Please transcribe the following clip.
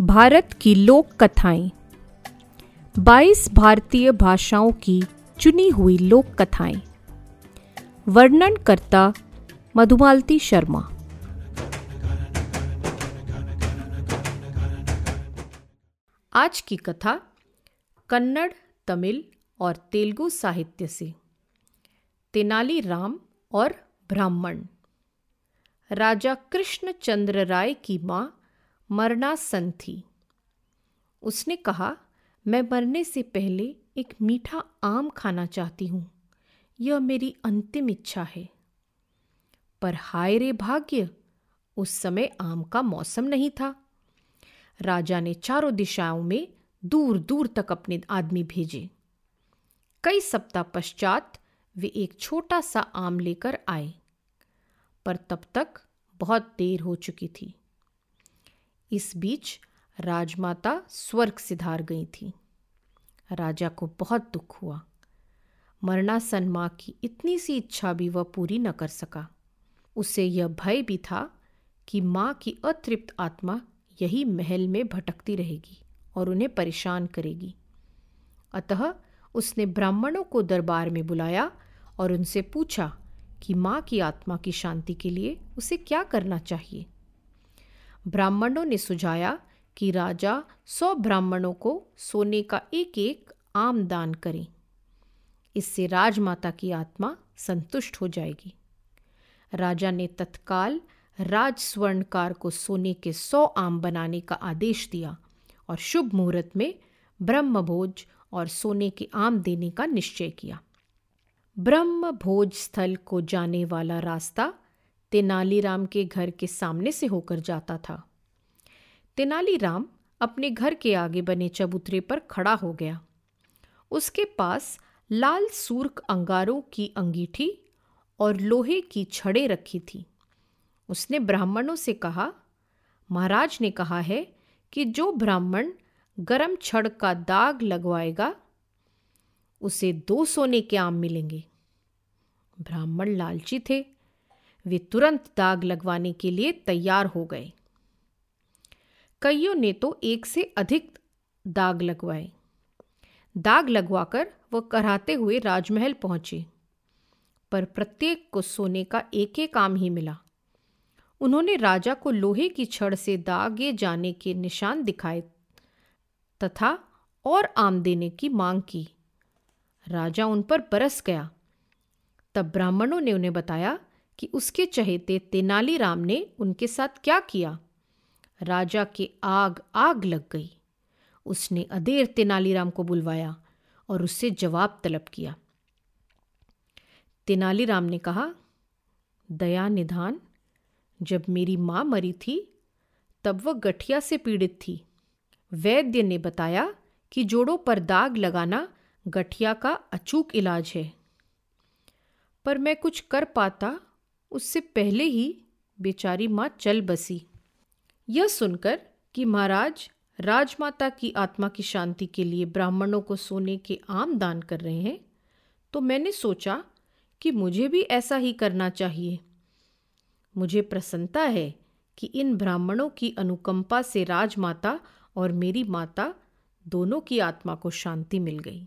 भारत की लोक कथाएँ। 22 भारतीय भाषाओं की चुनी हुई लोक कथाएँ। वर्णन करता मधुमालती शर्मा। आज की कथा कन्नड़, तमिल और तेलुगु साहित्य से। तेनाली राम और ब्राह्मण। राजा कृष्णचंद्र राय की माँ मरणासन थी। उसने कहा, मैं मरने से पहले एक मीठा आम खाना चाहती हूँ। यह मेरी अंतिम इच्छा है। पर हाय रे भाग्य, उस समय आम का मौसम नहीं था। राजा ने चारों दिशाओं में दूर दूर तक अपने आदमी भेजे। कई सप्ताह पश्चात वे एक छोटा सा आम लेकर आए। पर तब तक बहुत देर हो चुकी थी। इस बीच राजमाता स्वर्ग सिधार गई थी। राजा को बहुत दुख हुआ। मरणासन माँ की इतनी सी इच्छा भी वह पूरी न कर सका। उसे यह भय भी था कि माँ की अतृप्त आत्मा यही महल में भटकती रहेगी और उन्हें परेशान करेगी। अतः उसने ब्राह्मणों को दरबार में बुलाया और उनसे पूछा कि माँ की आत्मा की शांति के लिए उसे क्या करना चाहिए। ब्राह्मणों ने सुझाया कि राजा सौ ब्राह्मणों को सोने का एक एक आम दान करें। इससे राजमाता की आत्मा संतुष्ट हो जाएगी। राजा ने तत्काल राज स्वर्णकार को सोने के सौ आम बनाने का आदेश दिया और शुभ मुहूर्त में ब्रह्म भोज और सोने के आम देने का निश्चय किया। ब्रह्म भोज स्थल को जाने वाला रास्ता तेनालीराम के घर के सामने से होकर जाता था। तेनालीराम अपने घर के आगे बने चबूतरे पर खड़ा हो गया। उसके पास लाल सूर्ख अंगारों की अंगीठी और लोहे की छड़े रखी थी। उसने ब्राह्मणों से कहा, महाराज ने कहा है कि जो ब्राह्मण गरम छड़ का दाग लगवाएगा, उसे दो सोने के आम मिलेंगे। ब्राह्मण लालची थे वे तुरंत दाग लगवाने के लिए तैयार हो गए। कईयों ने तो एक से अधिक दाग लगवाए। दाग लगवाकर वह कराते हुए राजमहल पहुँचे, पर प्रत्येक को सोने का एक एक आम ही मिला। उन्होंने राजा को लोहे की छड़ से दागे जाने के निशान दिखाए तथा और आम देने की मांग की। राजा उन पर बरस गया। तब ब्राह्मणों ने उन्हें बताया कि उसके चहेते तेनालीराम ने उनके साथ क्या किया? राजा के आग आग लग गई। उसने अधेर तेनालीराम को बुलवाया और उससे जवाब तलब किया। तेनालीराम ने कहा, दया निधान, जब मेरी माँ मरी थी, तब वह गठिया से पीड़ित थी। वैद्य ने बताया कि जोड़ों पर दाग लगाना गठिया का अचूक इलाज है। पर मैं कुछ कर पाता उससे पहले ही बेचारी माँ चल बसी। यह सुनकर कि महाराज राजमाता की आत्मा की शांति के लिए ब्राह्मणों को सोने के आम दान कर रहे हैं तो मैंने सोचा कि मुझे भी ऐसा ही करना चाहिए। मुझे प्रसन्नता है कि इन ब्राह्मणों की अनुकंपा से राजमाता और मेरी माता दोनों की आत्मा को शांति मिल गई।